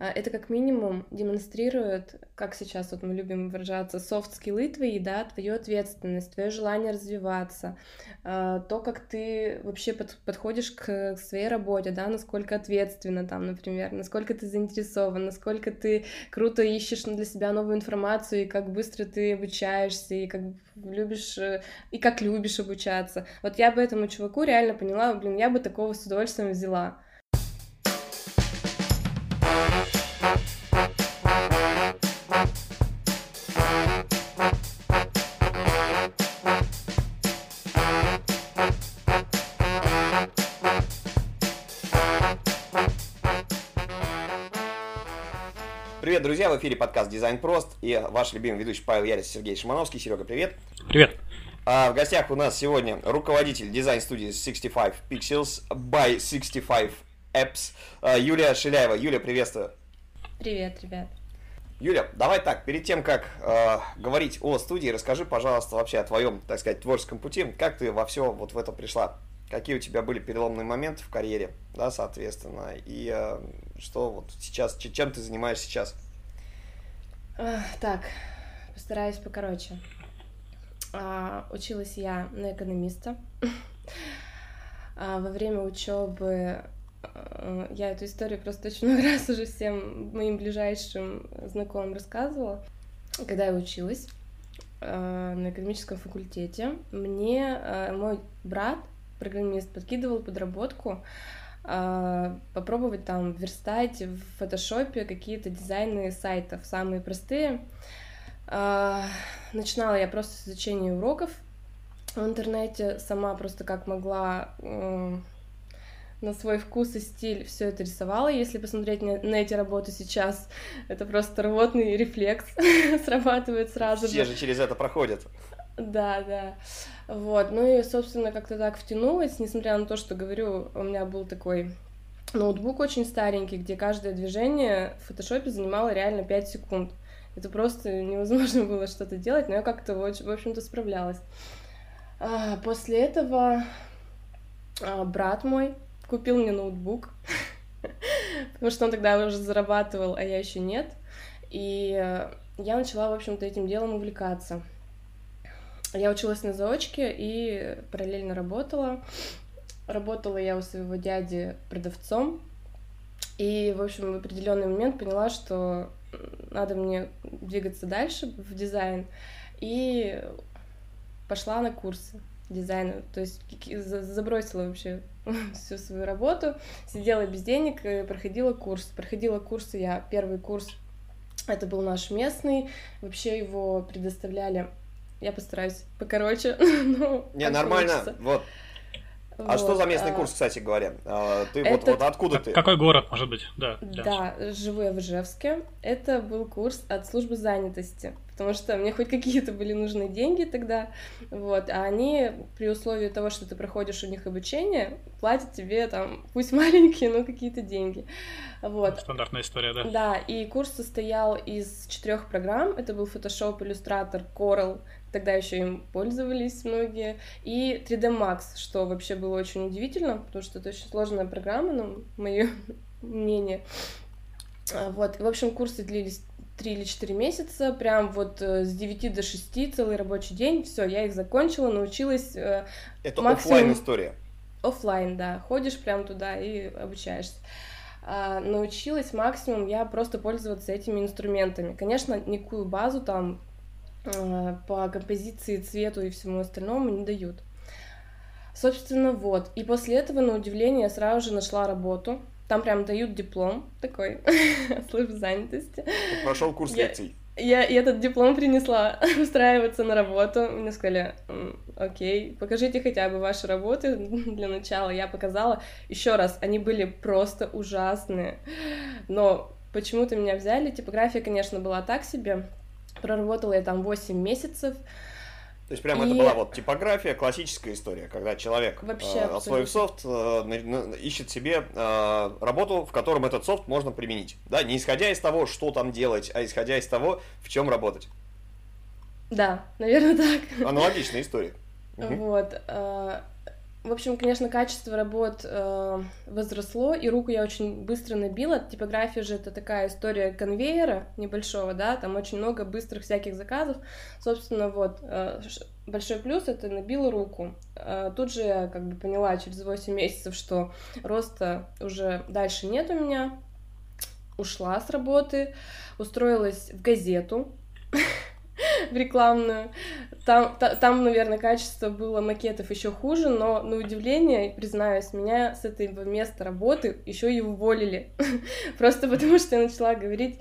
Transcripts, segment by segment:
А, это как минимум демонстрирует, как сейчас вот мы любим выражаться, софт-скиллы твои, да, твою ответственность, твое желание развиваться, а, то, как ты вообще под, подходишь к своей работе, да, насколько ответственно там, например, насколько ты заинтересован, насколько ты круто ищешь для себя новую информацию, и как быстро ты обучаешься, и как любишь, э, и как любишь обучаться. Вот я бы этому чуваку реально поняла, блин, я бы такого с удовольствием взяла. Привет, друзья! В эфире подкаст «Дизайн прост» и ваш любимый ведущий Павел Ярис Сергей Шимановский. Серега, привет! Привет! А в гостях у нас сегодня руководитель дизайн-студии 65 Pixels by 65 Apps а, Юлия Шиляева. Юля, приветствую! Привет, ребят! Юля, давай так, перед тем, как э, говорить о студии, расскажи, пожалуйста, вообще о твоем, так сказать, творческом пути. Как ты во все вот в это пришла? Какие у тебя были переломные моменты в карьере, да, соответственно, и э, что вот сейчас, чем ты занимаешься сейчас? Так, постараюсь покороче. А, училась я на экономиста. А, во время учебы а, я эту историю просто очень много раз уже всем моим ближайшим знакомым рассказывала. Когда я училась на экономическом факультете, мне мой брат, программист, подкидывал подработку попробовать там верстать в фотошопе какие-то дизайны сайтов, самые простые. А, начинала я просто с изучения уроков в интернете, сама просто как могла на свой вкус и стиль все это рисовала. Если посмотреть на, на эти работы сейчас, это просто рвотный рефлекс срабатывает сразу Все же. же через это проходят. Да, да. Вот. Ну и, собственно, как-то так втянулась, несмотря на то, что, говорю, у меня был такой ноутбук очень старенький, где каждое движение в фотошопе занимало реально 5 секунд. Это просто невозможно было что-то делать, но я как-то, в общем-то, справлялась. А, после этого а, брат мой купил мне ноутбук, потому что он тогда уже зарабатывал, а я еще нет. И я начала, в общем-то, этим делом увлекаться. Я училась на заочке и параллельно работала. Работала я у своего дяди продавцом. И, в общем, в определенный момент поняла, что надо мне двигаться дальше в дизайн, и пошла на курсы дизайна, то есть забросила вообще всю свою работу, сидела без денег проходила курс. Проходила курсы я, первый курс, это был наш местный, вообще его предоставляли, я постараюсь покороче, ну, Не, нормально, получится. вот, а вот, что за местный а... курс, кстати говоря? А, ты Этот... вот, вот откуда ты? Какой город, может быть? Да, да, живу я в Ижевске. Это был курс от службы занятости, потому что мне хоть какие-то были нужны деньги тогда, вот, а они при условии того, что ты проходишь у них обучение, платят тебе там, пусть маленькие, но какие-то деньги. Вот. Стандартная история, да? Да, и курс состоял из четырех программ. Это был Photoshop, Illustrator, Corel, тогда еще им пользовались многие, и 3D Max, что вообще было очень удивительно, потому что это очень сложная программа, ну, мое мнение. А, вот, в общем, курсы длились 3 или 4 месяца, прям вот э, с 9 до 6 целый рабочий день, все, я их закончила, научилась. Э, это максимум... офлайн история. Офлайн, да, ходишь прям туда и обучаешься. А, научилась максимум я просто пользоваться этими инструментами. Конечно, никакую базу там по композиции, цвету и всему остальному не дают. Собственно, вот. И после этого, на удивление, я сразу же нашла работу. Там прям дают диплом такой службы занятости. Прошел курс я, лекций. Я, я этот диплом принесла устраиваться на работу. Мне сказали, окей, покажите хотя бы ваши работы для начала. Я показала. Еще раз, они были просто ужасные. Но почему-то меня взяли. Типография, конечно, была так себе. Проработала я там 8 месяцев. То есть прямо и... это была вот типография, классическая история, когда человек, Вообще, э, освоив софт, э, ищет себе э, работу, в котором этот софт можно применить. Да, не исходя из того, что там делать, а исходя из того, в чем работать. Да, наверное, так. Аналогичная история. Вот. В общем, конечно, качество работ э, возросло, и руку я очень быстро набила. Типография же это такая история конвейера небольшого, да, там очень много быстрых всяких заказов. Собственно, вот, э, большой плюс — это набила руку. Э, тут же я как бы поняла через 8 месяцев, что роста уже дальше нет у меня. Ушла с работы, устроилась в газету, в рекламную. Там, та, там, наверное, качество было макетов еще хуже, но на удивление, признаюсь, меня с этого места работы еще и уволили. Просто потому что я начала говорить,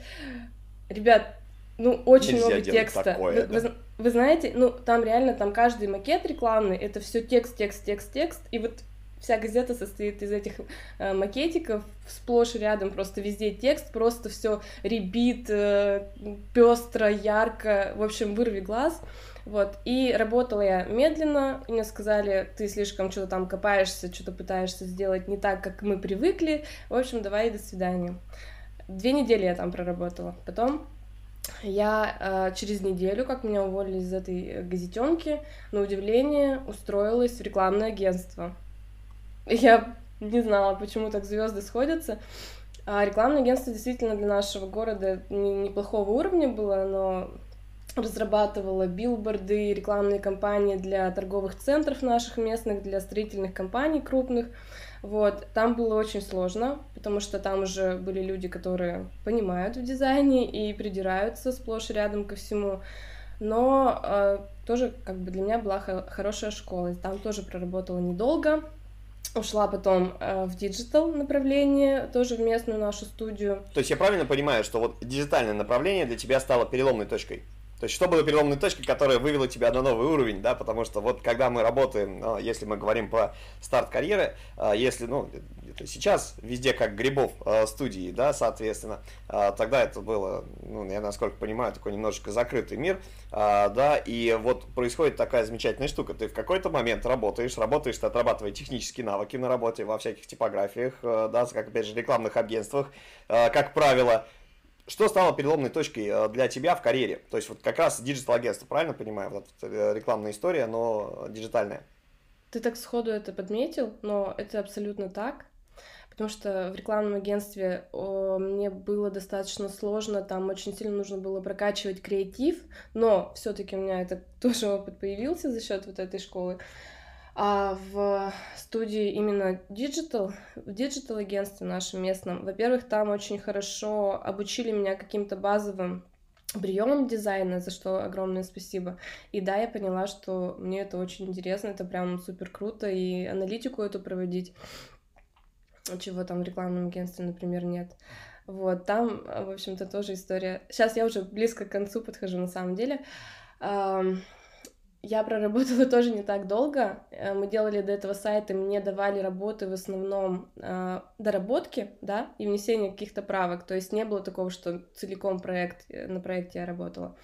ребят, ну, очень Нельзя много текста. Такое, вы, да? вы, вы знаете, ну, там реально, там каждый макет рекламный, это все текст, текст, текст, текст, и вот вся газета состоит из этих э, макетиков, сплошь и рядом просто везде текст, просто все ребит, э, пестро, ярко, в общем, вырви глаз. Вот, и работала я медленно, мне сказали, ты слишком что-то там копаешься, что-то пытаешься сделать не так, как мы привыкли, в общем, давай, до свидания. Две недели я там проработала, потом я э, через неделю, как меня уволили из этой газетенки, на удивление устроилась в рекламное агентство. Я не знала, почему так звезды сходятся. А рекламное агентство действительно для нашего города неплохого уровня было, но разрабатывала билборды, рекламные кампании для торговых центров наших местных, для строительных компаний крупных. Вот, там было очень сложно, потому что там уже были люди, которые понимают в дизайне и придираются сплошь и рядом ко всему. Но э, тоже как бы для меня была хорошая школа. Там тоже проработала недолго, Ушла потом э, в digital направление, тоже в местную нашу студию. То есть я правильно понимаю, что вот диджитальное направление для тебя стало переломной точкой? То есть, что было переломной точкой, которая вывела тебя на новый уровень, да, потому что вот когда мы работаем, ну, если мы говорим про старт карьеры, а, если, ну, сейчас везде как грибов а, студии, да, соответственно, тогда это было, ну, я насколько понимаю, такой немножечко закрытый мир, да, и вот происходит такая замечательная штука, ты в какой-то момент работаешь, работаешь, ты отрабатывая технические навыки на работе во всяких типографиях, да, как, опять же, рекламных агентствах, как правило, что стало переломной точкой э, для тебя в карьере? То есть вот как раз digital-агентство, правильно понимаю? Вот э, рекламная история, но диджитальная. Ты так сходу это подметил, но это абсолютно так. Потому что в рекламном агентстве о, мне было достаточно сложно, там очень сильно нужно было прокачивать креатив, но все-таки у меня это тоже опыт появился за счет вот этой школы. А в студии именно Digital, в Digital агентстве нашем местном, во-первых, там очень хорошо обучили меня каким-то базовым приемом дизайна, за что огромное спасибо. И да, я поняла, что мне это очень интересно, это прям супер круто, и аналитику эту проводить, чего там в рекламном агентстве, например, нет. Вот, там, в общем-то, тоже история. Сейчас я уже близко к концу подхожу, на самом деле. Я проработала тоже не так долго. Э, мы делали до этого сайта, мне давали работы в основном э, доработки, да, и внесение каких-то правок. То есть не было такого, что целиком проект, э, на проекте я работала.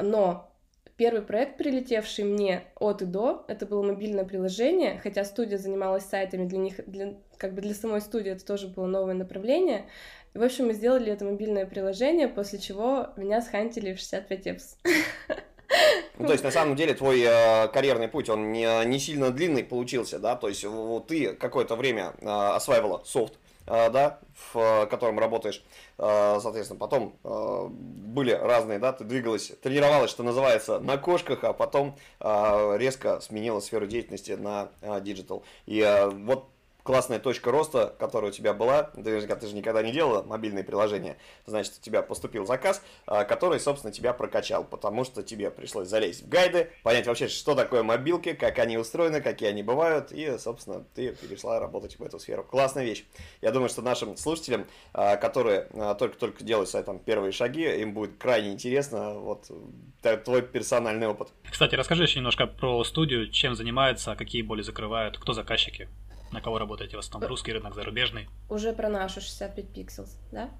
Но первый проект, прилетевший мне от и до, это было мобильное приложение, хотя студия занималась сайтами для них, для, как бы для самой студии это тоже было новое направление. И, в общем, мы сделали это мобильное приложение, после чего меня схантили в 65 apps. Ну, то есть, на самом деле, твой э, карьерный путь, он не, не сильно длинный получился, да, то есть, вот, ты какое-то время э, осваивала софт, э, да, в э, котором работаешь, э, соответственно, потом э, были разные, да, ты двигалась, тренировалась, что называется, на кошках, а потом э, резко сменила сферу деятельности на digital. Э, И э, вот классная точка роста, которая у тебя была, ты, ты же никогда не делала мобильные приложения, значит, у тебя поступил заказ, а, который, собственно, тебя прокачал, потому что тебе пришлось залезть в гайды, понять вообще, что такое мобилки, как они устроены, какие они бывают, и, собственно, ты перешла работать в эту сферу. Классная вещь. Я думаю, что нашим слушателям, а, которые а, только-только делают свои там первые шаги, им будет крайне интересно вот твой персональный опыт. Кстати, расскажи еще немножко про студию, чем занимается, какие боли закрывают, кто заказчики. На кого работаете в основном? Русский рынок, зарубежный? Уже про нашу 65 Pixels, да?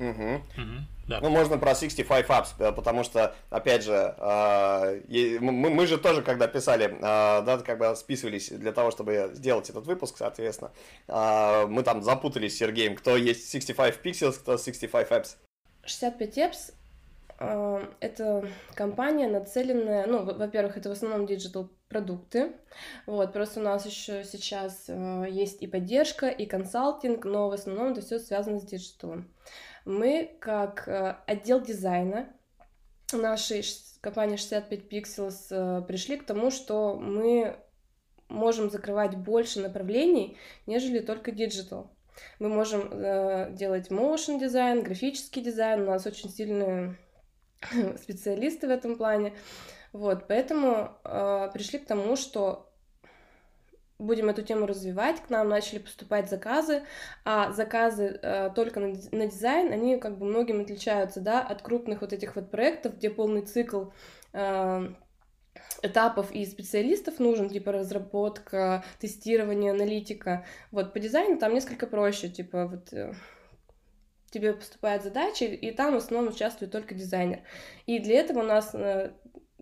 Угу. Угу, да. Ну, можно про 65 apps, э, потому что, опять же, э, мы, мы же тоже, когда писали, э, да, как бы списывались для того, чтобы сделать этот выпуск, соответственно, мы там запутались с Сергеем, кто есть 65 pixels, кто 65 apps. 65 apps это компания нацеленная, ну, во-первых, это в основном digital продукты, вот, просто у нас еще сейчас э, есть и поддержка, и консалтинг, но в основном это все связано с digital ом. Мы, как э, отдел дизайна нашей компании 65 Pixels, пришли к тому, что мы можем закрывать больше направлений, нежели только digital. Мы можем э, делать motion дизайн, графический дизайн, у нас очень сильные специалисты в этом плане. Вот, поэтому э, пришли к тому, что будем эту тему развивать, к нам начали поступать заказы, а заказы э, только на, на дизайн, они как бы многим отличаются, да, от крупных вот этих вот проектов, где полный цикл э, этапов и специалистов нужен, типа разработка, тестирование, аналитика. Вот по дизайну там несколько проще, типа вот э, тебе поступает задача, и там в основном участвует только дизайнер. И для этого у нас э,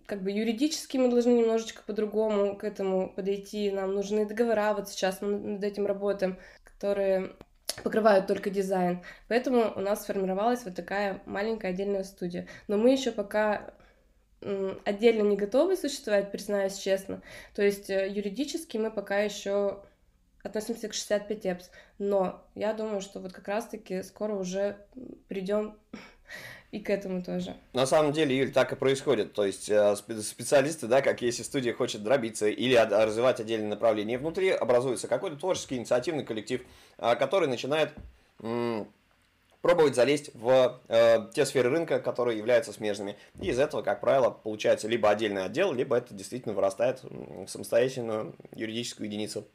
как бы юридически мы должны немножечко по-другому к этому подойти. Нам нужны договора, вот сейчас мы над этим работаем, которые покрывают только дизайн. Поэтому у нас сформировалась вот такая маленькая отдельная студия. Но мы еще пока отдельно не готовы существовать, признаюсь честно. То есть э, юридически мы пока еще относимся к 65 EPS, но я думаю, что вот как раз-таки скоро уже придем и к этому тоже. На самом деле, Юль, так и происходит. То есть э, специалисты, да, как если студия хочет дробиться или развивать отдельные направления, внутри образуется какой-то творческий инициативный коллектив, а, который начинает пробовать залезть в э, те сферы рынка, которые являются смежными. И из этого, как правило, получается либо отдельный отдел, либо это действительно вырастает в самостоятельную юридическую единицу.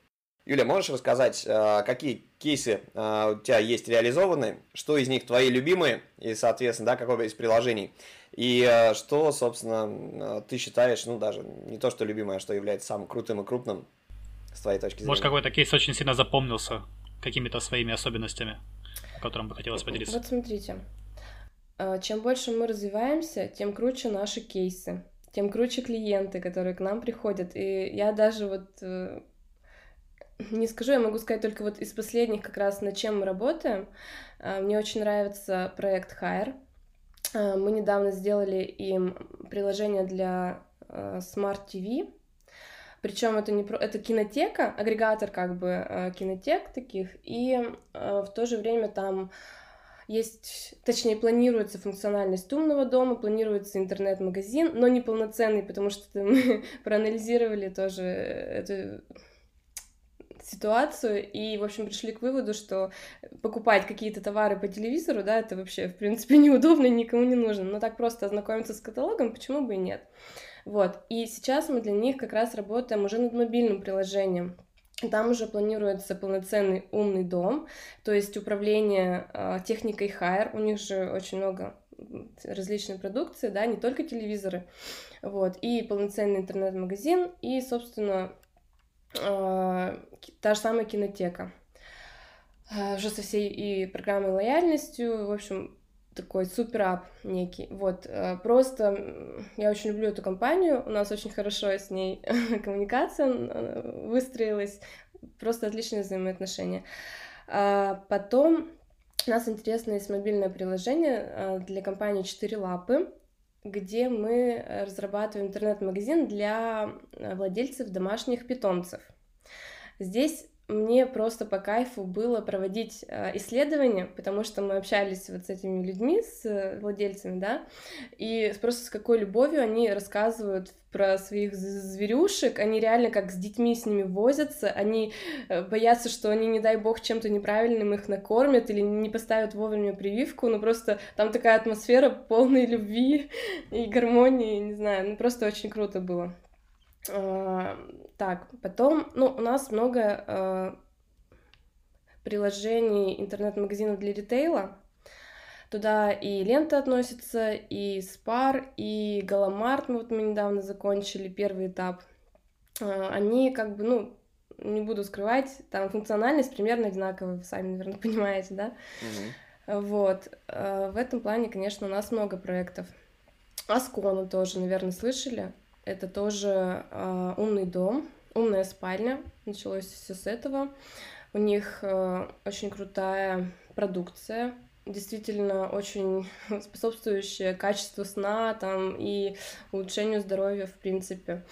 Юля, можешь рассказать, э, какие кейсы э, у тебя есть реализованы, что из них твои любимые, и, соответственно, да, какое из приложений, и э, что, собственно, ты считаешь, ну, даже не то, что любимое, а что является самым крутым и крупным с твоей точки зрения? Может, какой-то кейс очень сильно запомнился какими-то своими особенностями? которым бы хотелось поделиться? Вот смотрите, чем больше мы развиваемся, тем круче наши кейсы, тем круче клиенты, которые к нам приходят. И я даже вот не скажу, я могу сказать только вот из последних как раз над чем мы работаем. Э, мне очень нравится проект Hire. Мы недавно сделали им приложение для Smart TV, причем это не про... это кинотека, агрегатор как бы э, кинотек таких, и э, в то же время там есть, точнее, планируется функциональность умного дома, планируется интернет-магазин, но не полноценный, потому что мы проанализировали тоже эту ситуацию и, в общем, пришли к выводу, что покупать какие-то товары по телевизору, да, это вообще, в принципе, неудобно, никому не нужно. Но так просто ознакомиться с каталогом, почему бы и нет. Вот, и сейчас мы для них как раз работаем уже над мобильным приложением. Там уже планируется полноценный умный дом, то есть управление э, техникой Hire. У них же очень много различной продукции, да, не только телевизоры, вот, и полноценный интернет-магазин, и, собственно, э, та же самая кинотека. Э, уже со всей и программой лояльностью, в общем, такой суперап некий. Вот, э, просто я очень люблю эту компанию, у нас очень хорошо с ней коммуникация э, выстроилась, просто отличные взаимоотношения. А потом у нас интересное есть мобильное приложение для компании «Четыре лапы», где мы разрабатываем интернет-магазин для владельцев домашних питомцев. Здесь мне просто по кайфу было проводить э, исследования, потому что мы общались вот с этими людьми, с э, владельцами, да, и просто с какой любовью они рассказывают про своих зверюшек, они реально как с детьми с ними возятся, они э, боятся, что они, не дай бог, чем-то неправильным их накормят или не поставят вовремя прививку, но просто там такая атмосфера полной любви и гармонии, не знаю, ну просто очень круто было. А, так, потом, ну, у нас много э, приложений интернет-магазинов для ритейла. Туда и лента относится, и Спар, и Галамарт. Мы вот мы недавно закончили первый этап. Э, они как бы, ну, не буду скрывать, там функциональность примерно одинаковая, вы сами, наверное, понимаете, да? Угу. Вот. Э, в этом плане, конечно, у нас много проектов. Аскону тоже, наверное, слышали. Это тоже э, умный дом, умная спальня. Началось все с этого. У них э, очень крутая продукция. действительно очень способствующее качеству сна там и улучшению здоровья в принципе.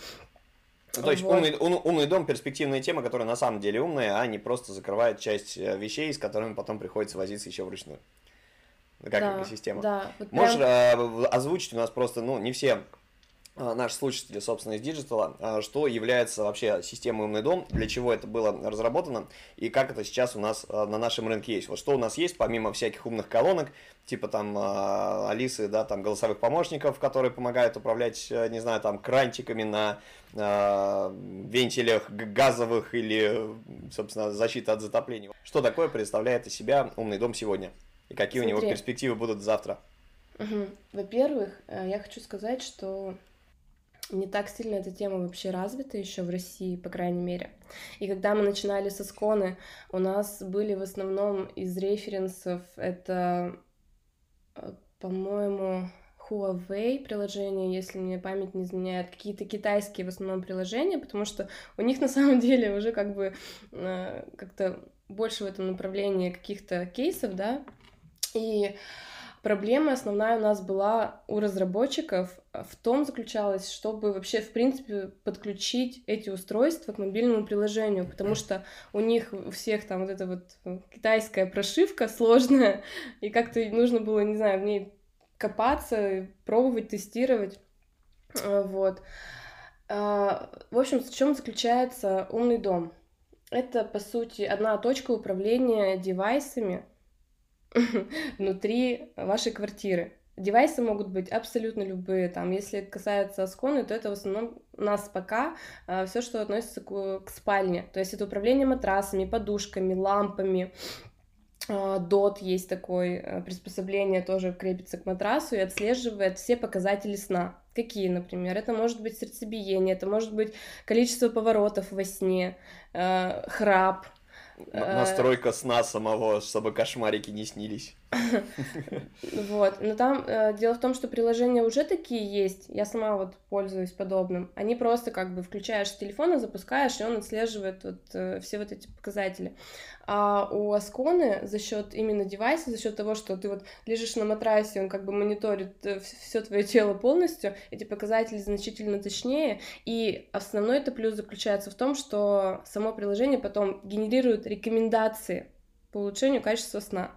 Ну, то есть вот. умный, ум, умный дом перспективная тема, которая на самом деле умная, а не просто закрывает часть э, вещей, с которыми потом приходится возиться еще вручную. Как да, экосистема. Да, вот Можешь прям... озвучить у нас просто, ну, не все наши слушатели, собственно, из digital а, а, что является вообще системой «Умный дом», для чего это было разработано и как это сейчас у нас а, на нашем рынке есть. Вот что у нас есть, помимо всяких умных колонок, типа там Алисы, да, там голосовых помощников, которые помогают управлять, э, не знаю, там крантиками на вентилях газовых или, собственно, защита от затопления. Что такое представляет из себя «Умный дом» сегодня? И какие Смотри. у него перспективы будут завтра? Угу. Во-первых, э, я хочу сказать, что не так сильно эта тема вообще развита еще в России, по крайней мере. И когда мы начинали со Сконы, у нас были в основном из референсов это, э, по-моему, Huawei приложения, если мне память не изменяет, какие-то китайские в основном приложения, потому что у них на самом деле уже как бы э, как-то больше в этом направлении каких-то кейсов, да, и Проблема основная у нас была у разработчиков а, в том заключалась, чтобы вообще, в принципе, подключить эти устройства к мобильному приложению, потому что у них у всех там вот эта вот э, китайская прошивка сложная, и как-то нужно было, не знаю, в ней копаться, пробовать, тестировать. А, вот. В общем, в чем заключается умный дом? Это, по сути, одна точка управления девайсами, внутри вашей квартиры. Девайсы могут быть абсолютно любые. Там, если касается Асконы, то это в основном у нас пока а, все, что относится к, к спальне. То есть это управление матрасами, подушками, лампами. А, дот есть такое а, приспособление, тоже крепится к матрасу и отслеживает все показатели сна. Какие, например? Это может быть сердцебиение, это может быть количество поворотов во сне, э, храп, Настройка сна самого, чтобы кошмарики не снились. Вот, но там э, дело в том, что приложения уже такие есть, я сама вот пользуюсь подобным. Они просто как бы включаешь с телефона, запускаешь, и он отслеживает вот э, все вот эти показатели. А у Асконы за счет именно девайса, за счет того, что ты вот лежишь на матрасе, он как бы мониторит э, все твое тело полностью, эти показатели значительно точнее. И основной это плюс заключается в том, что само приложение потом генерирует рекомендации по улучшению качества сна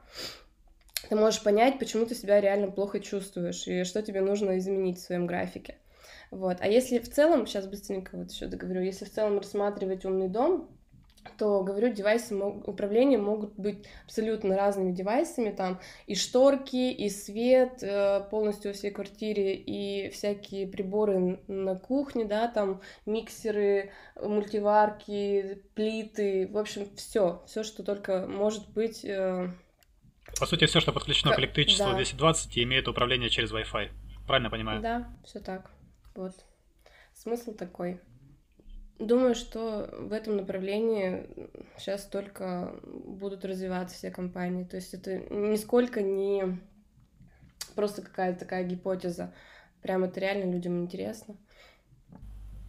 ты можешь понять, почему ты себя реально плохо чувствуешь и что тебе нужно изменить в своем графике. Вот. А если в целом, сейчас быстренько вот еще договорю, если в целом рассматривать умный дом, то, говорю, девайсы мог, управления могут быть абсолютно разными девайсами, там и шторки, и свет э, полностью во всей квартире, и всякие приборы на кухне, да, там миксеры, мультиварки, плиты, в общем, все, все, что только может быть э, по сути, все, что подключено к электричеству да. 220, имеет управление через Wi-Fi. Правильно понимаю? Да, все так. Вот. Смысл такой. Думаю, что в этом направлении сейчас только будут развиваться все компании. То есть это нисколько не просто какая-то такая гипотеза. Прям это реально людям интересно.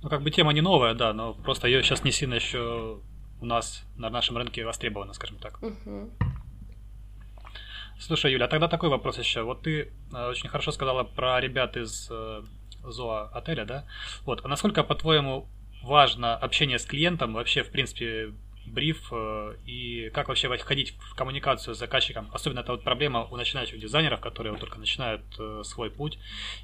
Ну, как бы тема не новая, да, но просто ее сейчас не сильно еще у нас на нашем рынке востребована, скажем так. Угу. Слушай, Юля, а тогда такой вопрос еще. Вот ты э, очень хорошо сказала про ребят из э, зоо-отеля, да? Вот, а насколько, по-твоему, важно общение с клиентом, вообще, в принципе, бриф э, и как вообще входить в коммуникацию с заказчиком. Особенно это вот проблема у начинающих дизайнеров, которые вот только начинают свой путь,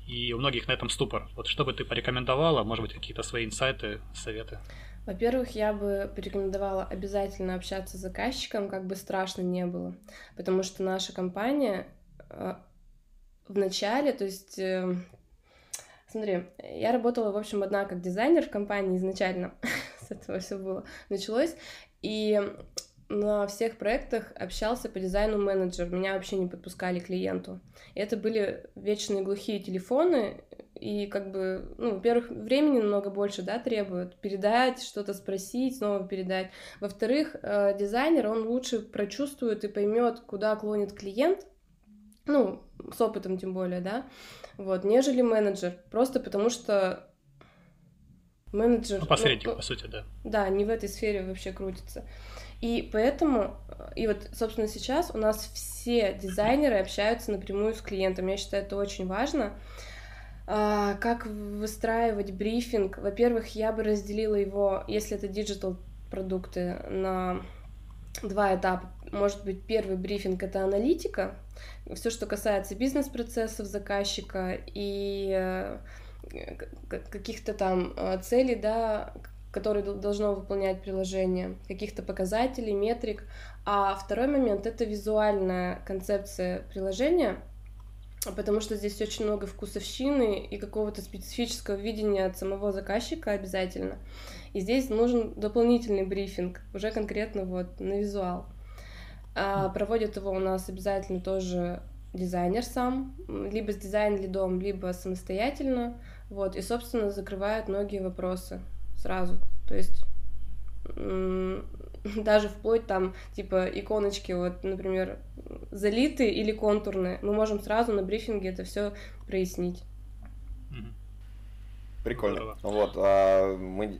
и у многих на этом ступор. Вот что бы ты порекомендовала, может быть, какие-то свои инсайты, советы? Во-первых, я бы порекомендовала обязательно общаться с заказчиком, как бы страшно не было, потому что наша компания э, в начале, то есть, э, смотри, я работала, в общем, одна как дизайнер в компании изначально, с этого все было началось, и на всех проектах общался по дизайну менеджер, меня вообще не подпускали клиенту. И это были вечные глухие телефоны, и как бы, ну, во-первых, времени намного больше, да, требуют, передать, что-то спросить, снова передать. Во-вторых, э, дизайнер, он лучше прочувствует и поймет, куда клонит клиент, ну, с опытом тем более, да, вот, нежели менеджер, просто потому что менеджер... Ну, посредник, ну, по сути, да. Да, не в этой сфере вообще крутится. И поэтому, и вот, собственно, сейчас у нас все дизайнеры общаются напрямую с клиентом. Я считаю, это очень важно. А, как выстраивать брифинг? Во-первых, я бы разделила его, если это digital продукты, на два этапа. Может быть, первый брифинг это аналитика, все, что касается бизнес-процессов заказчика и э, каких-то там э, целей, да, которые должно выполнять приложение, каких-то показателей, метрик. А второй момент — это визуальная концепция приложения, потому что здесь очень много вкусовщины и какого-то специфического видения от самого заказчика обязательно. И здесь нужен дополнительный брифинг, уже конкретно вот на визуал. А проводит его у нас обязательно тоже дизайнер сам, либо с дизайн-лидом, либо самостоятельно. Вот, и, собственно, закрывает многие вопросы сразу. То есть даже вплоть там, типа, иконочки, вот, например, залиты или контурные, мы можем сразу на брифинге это все прояснить. Прикольно. Вот, а, мы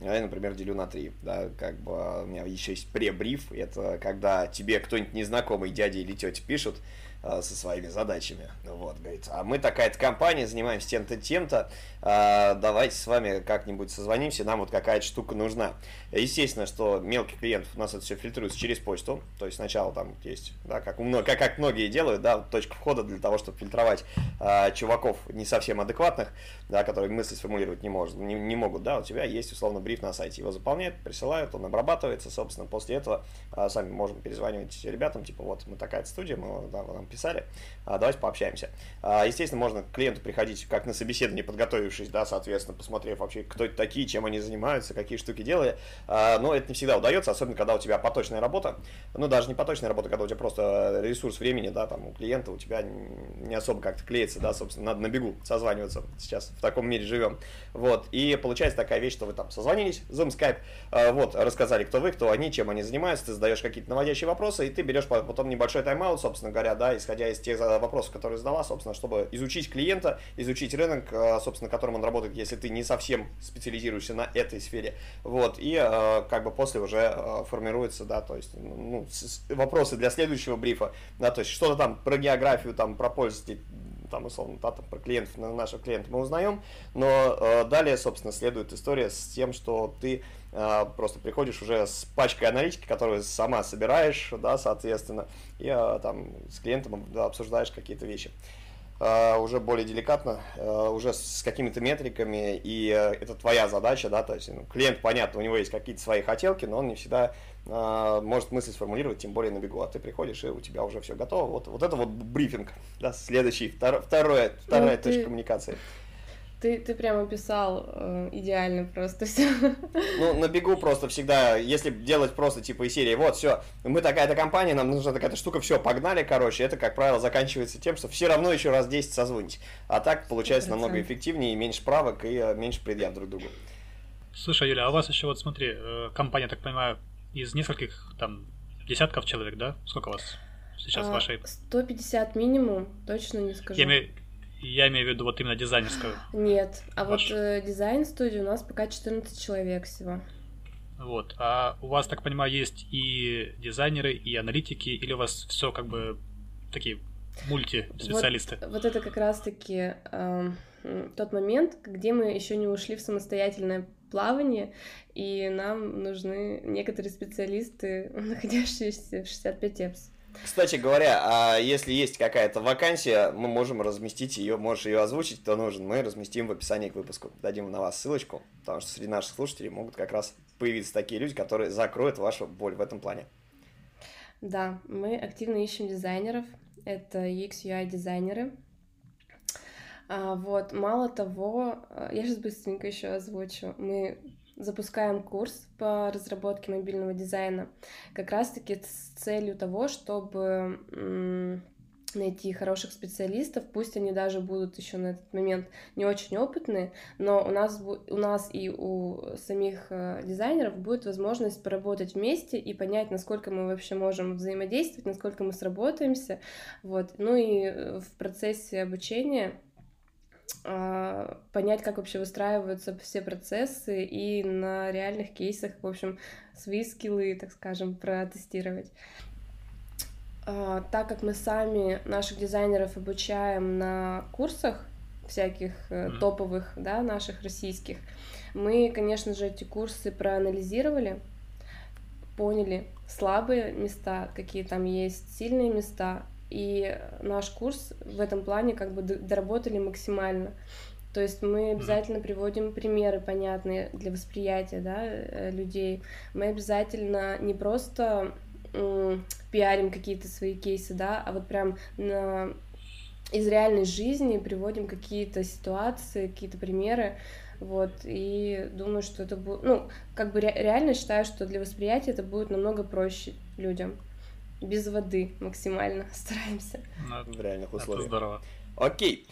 я, например, делю на три, да, как бы у меня еще есть пребриф, это когда тебе кто-нибудь незнакомый дядя или тетя пишут, со своими задачами. Вот, говорит, а мы такая-то компания, занимаемся тем-то, тем-то, а, давайте с вами как-нибудь созвонимся, нам вот какая-то штука нужна. Естественно, что мелких клиентов у нас это все фильтруется через почту, то есть сначала там есть, да, как, у, как, как многие делают, да, точка входа для того, чтобы фильтровать а, чуваков не совсем адекватных, да, которые мысли сформулировать не, может, не, не могут, да, у тебя есть условно бриф на сайте, его заполняют, присылают, он обрабатывается, собственно, после этого а, сами можем перезванивать ребятам, типа, вот, мы такая-то студия, мы да, нам писали, а, давайте пообщаемся. А, естественно, можно к клиенту приходить как на собеседование, подготовившись, да, соответственно, посмотрев вообще, кто это такие, чем они занимаются, какие штуки делали, а, но это не всегда удается, особенно когда у тебя поточная работа, ну, даже не поточная работа, когда у тебя просто ресурс времени, да, там, у клиента у тебя не особо как-то клеится, да, собственно, надо на бегу созваниваться, сейчас в таком мире живем, вот, и получается такая вещь, что вы там созвонились, Zoom, Skype, вот, рассказали, кто вы, кто они, чем они занимаются, ты задаешь какие-то наводящие вопросы, и ты берешь потом небольшой тайм-аут, собственно говоря, да, исходя из тех вопросов, которые задала, собственно, чтобы изучить клиента, изучить рынок, э, собственно, которым он работает, если ты не совсем специализируешься на этой сфере. Вот, и э, как бы после уже э, формируется, да, то есть, ну, вопросы для следующего брифа, да, то есть что-то там про географию, там, про пользователей, там, условно, да, там, про клиентов, наших клиентов мы узнаем, но э, далее, собственно, следует история с тем, что ты э, просто приходишь уже с пачкой аналитики, которую сама собираешь, да, соответственно, и э, там с клиентом да, обсуждаешь какие-то вещи. Uh, уже более деликатно, уже с какими-то метриками, и это твоя задача, да, то есть ну, клиент, понятно, у него есть какие-то свои хотелки, но он не всегда а, может мысли сформулировать, тем более на бегу, а ты приходишь, и у тебя уже все готово. Вот, вот это вот брифинг, да, следующий, втор, второе, вторая ну, точка ты... коммуникации. Ты, ты прямо писал э, идеально просто все. Ну, на бегу просто всегда, если делать просто типа из серии, вот, все, мы такая-то компания, нам нужна такая-то штука, все, погнали, короче, это, как правило, заканчивается тем, что все равно еще раз 10 созвонить. А так получается 100%. намного эффективнее, меньше правок и э, меньше предъяв друг другу. Слушай, Юля, а у вас еще вот смотри, э, компания, так понимаю, из нескольких там десятков человек, да? Сколько у вас сейчас а, вашей? 150 минимум, точно не скажу. Я имею, я имею в виду вот именно дизайнерскую. Нет, а Ваш... вот э, дизайн-студия у нас пока 14 человек всего. Вот. А у вас, так понимаю, есть и дизайнеры, и аналитики, или у вас все как бы такие мультиспециалисты? Вот, вот это как раз-таки э, тот момент, где мы еще не ушли в самостоятельное плавание, и нам нужны некоторые специалисты, находящиеся в 65 ЭПС. Кстати говоря, а если есть какая-то вакансия, мы можем разместить ее, можешь ее озвучить, кто нужен, мы разместим в описании к выпуску. Дадим на вас ссылочку, потому что среди наших слушателей могут как раз появиться такие люди, которые закроют вашу боль в этом плане. Да, мы активно ищем дизайнеров. Это UX, UI дизайнеры. А, вот, мало того, а, я сейчас быстренько еще озвучу. Мы запускаем курс по разработке мобильного дизайна как раз-таки с целью того, чтобы найти хороших специалистов, пусть они даже будут еще на этот момент не очень опытные, но у нас, у нас и у самих э, дизайнеров будет возможность поработать вместе и понять, насколько мы вообще можем взаимодействовать, насколько мы сработаемся, вот, ну и э, в процессе обучения понять, как вообще выстраиваются все процессы и на реальных кейсах, в общем, свои скиллы, так скажем, протестировать. А, так как мы сами наших дизайнеров обучаем на курсах всяких mm-hmm. топовых, да, наших российских, мы, конечно же, эти курсы проанализировали, поняли слабые места, какие там есть сильные места, и наш курс в этом плане как бы доработали максимально. То есть мы обязательно приводим примеры понятные для восприятия да, э, людей. Мы обязательно не просто пиарим какие-то свои кейсы, да, а вот прям на... из реальной жизни приводим какие-то ситуации, какие-то примеры, вот, и думаю, что это будет, ну, как бы ре- реально считаю, что для восприятия это будет намного проще людям без воды максимально стараемся. Ну, в реальных условиях. Это здорово. Окей.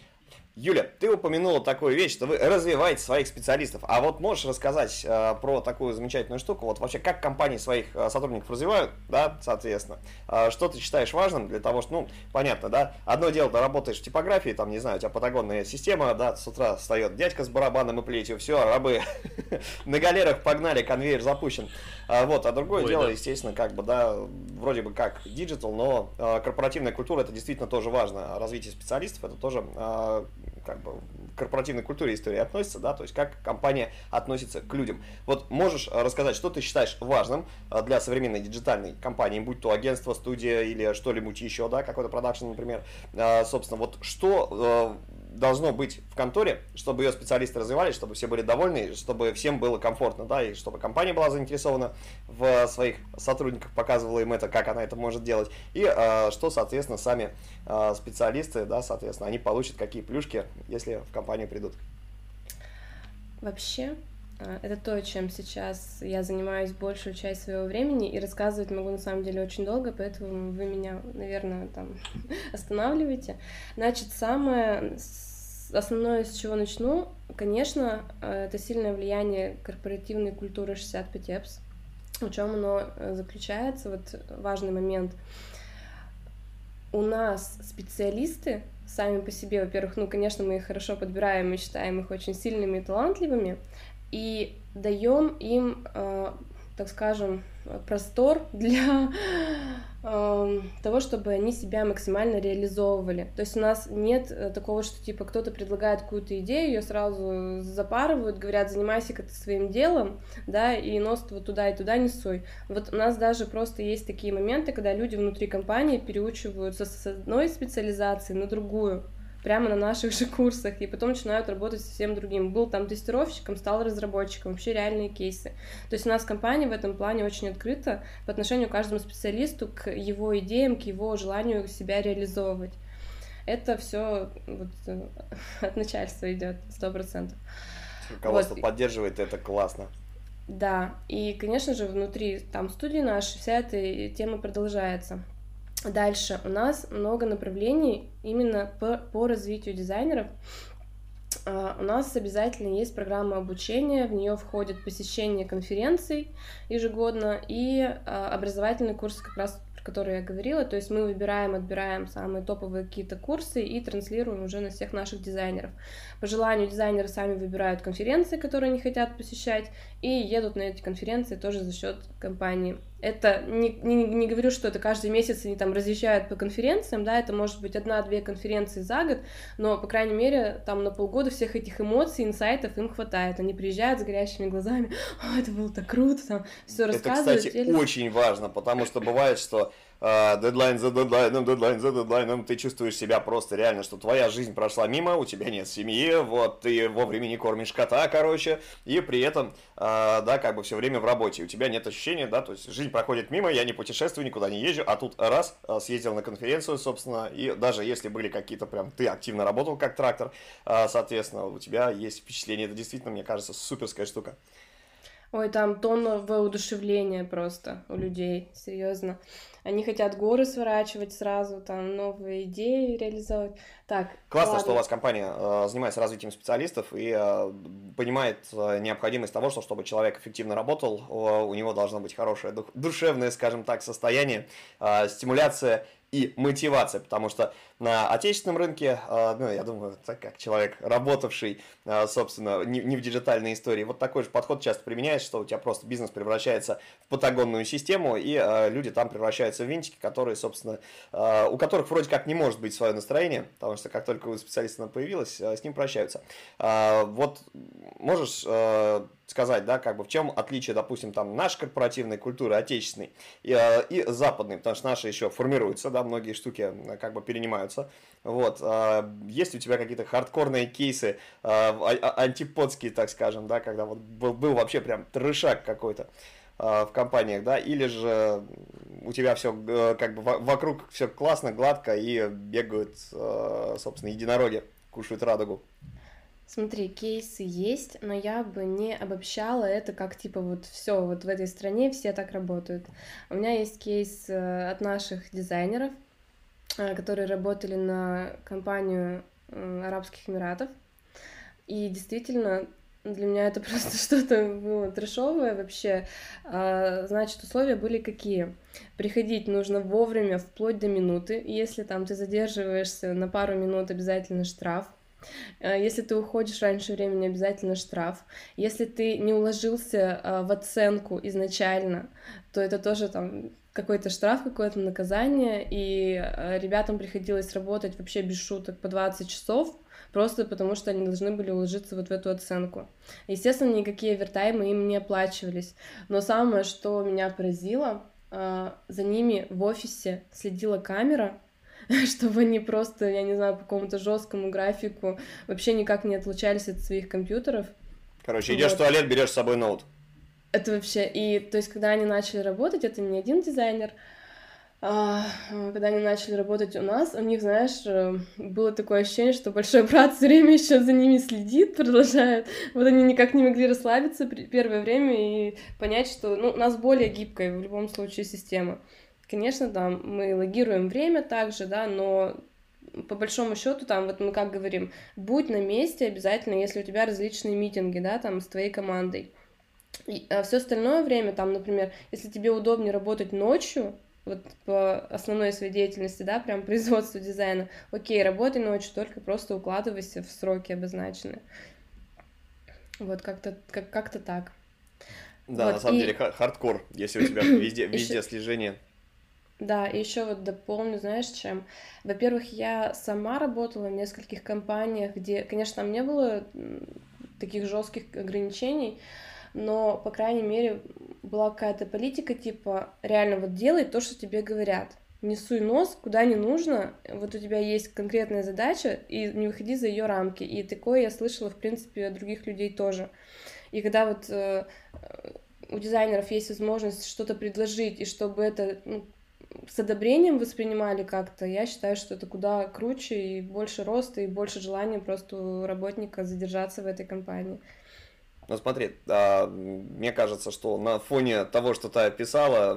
Юля, ты упомянула такую вещь, что вы развиваете своих специалистов. А вот можешь рассказать э, про такую замечательную штуку? Вот вообще, как компании своих э, сотрудников развивают, да, соответственно. Э, что ты считаешь важным для того, что, ну, понятно, да, одно дело, ты работаешь в типографии, там, не знаю, у тебя патагонная система, да, с утра встает дядька с барабаном и плетью, все, рабы на галерах погнали, конвейер запущен. А, вот, а другое Ой, дело, да. естественно, как бы, да, вроде бы как digital, но э, корпоративная культура это действительно тоже важно. Развитие специалистов это тоже э, как бы к корпоративной культуре истории относится, да, то есть как компания относится к людям. Вот можешь рассказать, что ты считаешь важным э, для современной диджитальной компании, будь то агентство, студия или что-нибудь еще, да, какой-то продакшн, например. Э, собственно, вот что э, должно быть в конторе, чтобы ее специалисты развивались, чтобы все были довольны, чтобы всем было комфортно, да, и чтобы компания была заинтересована в своих сотрудниках, показывала им это, как она это может делать, и э, что, соответственно, сами э, специалисты, да, соответственно, они получат какие плюшки, если в компанию придут. Вообще, а, это то, чем сейчас я занимаюсь большую часть своего времени, и рассказывать могу на самом деле очень долго, поэтому вы меня, наверное, там останавливаете. Значит, самое основное, с чего начну, конечно, э, это сильное влияние корпоративной культуры 65 EPS. В чем оно э, заключается? Вот важный момент. У нас специалисты сами по себе, во-первых, ну, конечно, мы их хорошо подбираем и считаем их очень сильными и талантливыми, и даем им, э, так скажем, простор для того, чтобы они себя максимально реализовывали. То есть у нас нет э, такого, что типа кто-то предлагает какую-то идею, ее сразу запарывают, говорят, занимайся-ка ты своим делом, да, и нос вот туда и туда не суй. Вот у нас даже просто есть такие моменты, когда люди внутри компании переучиваются с одной специализации на другую прямо на наших же курсах, и потом начинают работать совсем другим. Был там тестировщиком, стал разработчиком, вообще реальные кейсы. То есть у нас компания в этом плане очень открыта по отношению к каждому специалисту, к его идеям, к его желанию себя реализовывать. Это все вот, э, от начальства идет, сто процентов. Руководство вот. поддерживает, это классно. Да, и, конечно же, внутри там студии нашей вся эта тема продолжается. Дальше у нас много направлений именно по, по развитию дизайнеров. Uh, у нас обязательно есть программа обучения, в нее входит посещение конференций ежегодно и uh, образовательный курс как раз про которые я говорила. То есть мы выбираем, отбираем самые топовые какие-то курсы и транслируем уже на всех наших дизайнеров. По желанию дизайнеры сами выбирают конференции, которые они хотят посещать, и едут на эти конференции тоже за счет компании. Это не, не, не говорю, что это каждый месяц они там разъезжают по конференциям, да, это может быть одна-две конференции за год, но, по крайней мере, там на полгода всех этих эмоций, инсайтов им хватает. Они приезжают с горящими глазами, О, это было так круто, там все рассказывают. Это, кстати, делятся. очень важно, потому что бывает, что дедлайн за дедлайном, дедлайн за дедлайном, ты чувствуешь себя просто реально, что твоя жизнь прошла мимо, у тебя нет семьи, вот, ты вовремя не кормишь кота, короче, и при этом, э, да, как бы все время в работе, у тебя нет ощущения, да, то есть жизнь проходит мимо, я не путешествую, никуда не езжу, а тут раз, а, съездил на конференцию, собственно, и даже если были какие-то прям, ты активно работал как трактор, э, соответственно, у тебя есть впечатление, это действительно, мне кажется, суперская штука. Ой, там тонна воодушевления просто у людей, серьезно. Они хотят горы сворачивать сразу, там новые идеи реализовывать. Так, Классно, ладно. что у вас компания э, занимается развитием специалистов и э, понимает э, необходимость того, что чтобы человек эффективно работал, э, у него должно быть хорошее дух, душевное, скажем так, состояние, э, стимуляция и мотивация, потому что на отечественном рынке, а, ну, я думаю, так как человек, работавший, а, собственно, не, в диджитальной истории, вот такой же подход часто применяется, что у тебя просто бизнес превращается в патагонную систему, и а, люди там превращаются в винтики, которые, собственно, у которых вроде как не может быть свое настроение, потому что как только у специалиста появилось, с ним прощаются. Вот можешь сказать, да, как бы в чем отличие, допустим, там нашей корпоративной культуры, отечественной и, и западной, потому что наши еще формируются, да, многие штуки как бы перенимают занимаются. Вот. А, есть у тебя какие-то хардкорные кейсы, а, а, антиподские, так скажем, да, когда вот был, был вообще прям трешак какой-то в компаниях, да, или же у тебя все э, как бы вокруг все классно, гладко и бегают, собственно, единороги, кушают радугу. Смотри, кейсы есть, но я бы не обобщала это как типа вот все вот в этой стране все так работают. У меня есть кейс э, от наших дизайнеров, Э, которые работали на компанию э, Арабских Эмиратов. И действительно, для меня это просто что-то было трешовое вообще. А, значит, условия были какие? Приходить нужно вовремя, вплоть до минуты. Если там ты задерживаешься на пару минут, обязательно штраф. Э, если ты уходишь раньше времени, обязательно штраф. Если ты не уложился в оценку изначально, то это тоже там какой-то штраф, какое-то наказание, и э, ребятам приходилось работать вообще без шуток по 20 часов, просто потому что они должны были уложиться вот в эту оценку. Естественно, никакие овертаймы им не оплачивались. Но самое, что меня поразило, э, за ними в офисе следила камера, чтобы они просто, я не знаю, по какому-то жесткому графику вообще никак не отлучались от своих компьютеров. Короче, идешь вот. в туалет, берешь с собой ноут. Это вообще, и то есть, когда они начали работать, это не один дизайнер, а, когда они начали работать у нас, у них, знаешь, э, было такое ощущение, что большой брат все время еще за ними следит, продолжает. Вот они никак не могли расслабиться первое время и понять, что ну, у нас более гибкая в любом случае система. Конечно, там мы логируем время также, да, но по большому счету, там, вот мы как говорим, будь на месте обязательно, если у тебя различные митинги, да, там, с твоей командой. И, а все остальное время, там, например, если тебе удобнее работать ночью, вот по основной своей деятельности, да, прям производству дизайна, окей, работай ночью, только просто укладывайся в сроки обозначенные. Вот как-то как- как-то так. Да, вот, на самом и... деле хардкор, если у тебя везде, везде слежение. Да, и еще вот дополню, знаешь, чем? Во-первых, я сама работала в нескольких компаниях, где, конечно, там не было таких жестких ограничений, но, по крайней мере, была какая-то политика, типа, реально вот делай то, что тебе говорят. Не суй нос куда не нужно, вот у тебя есть конкретная задача, и не выходи за ее рамки. И такое я слышала, в принципе, от других людей тоже. И когда вот э, у дизайнеров есть возможность что-то предложить, и чтобы это ну, с одобрением воспринимали как-то, я считаю, что это куда круче и больше роста, и больше желания просто у работника задержаться в этой компании. Ну смотри, а, мне кажется, что на фоне того, что ты описала,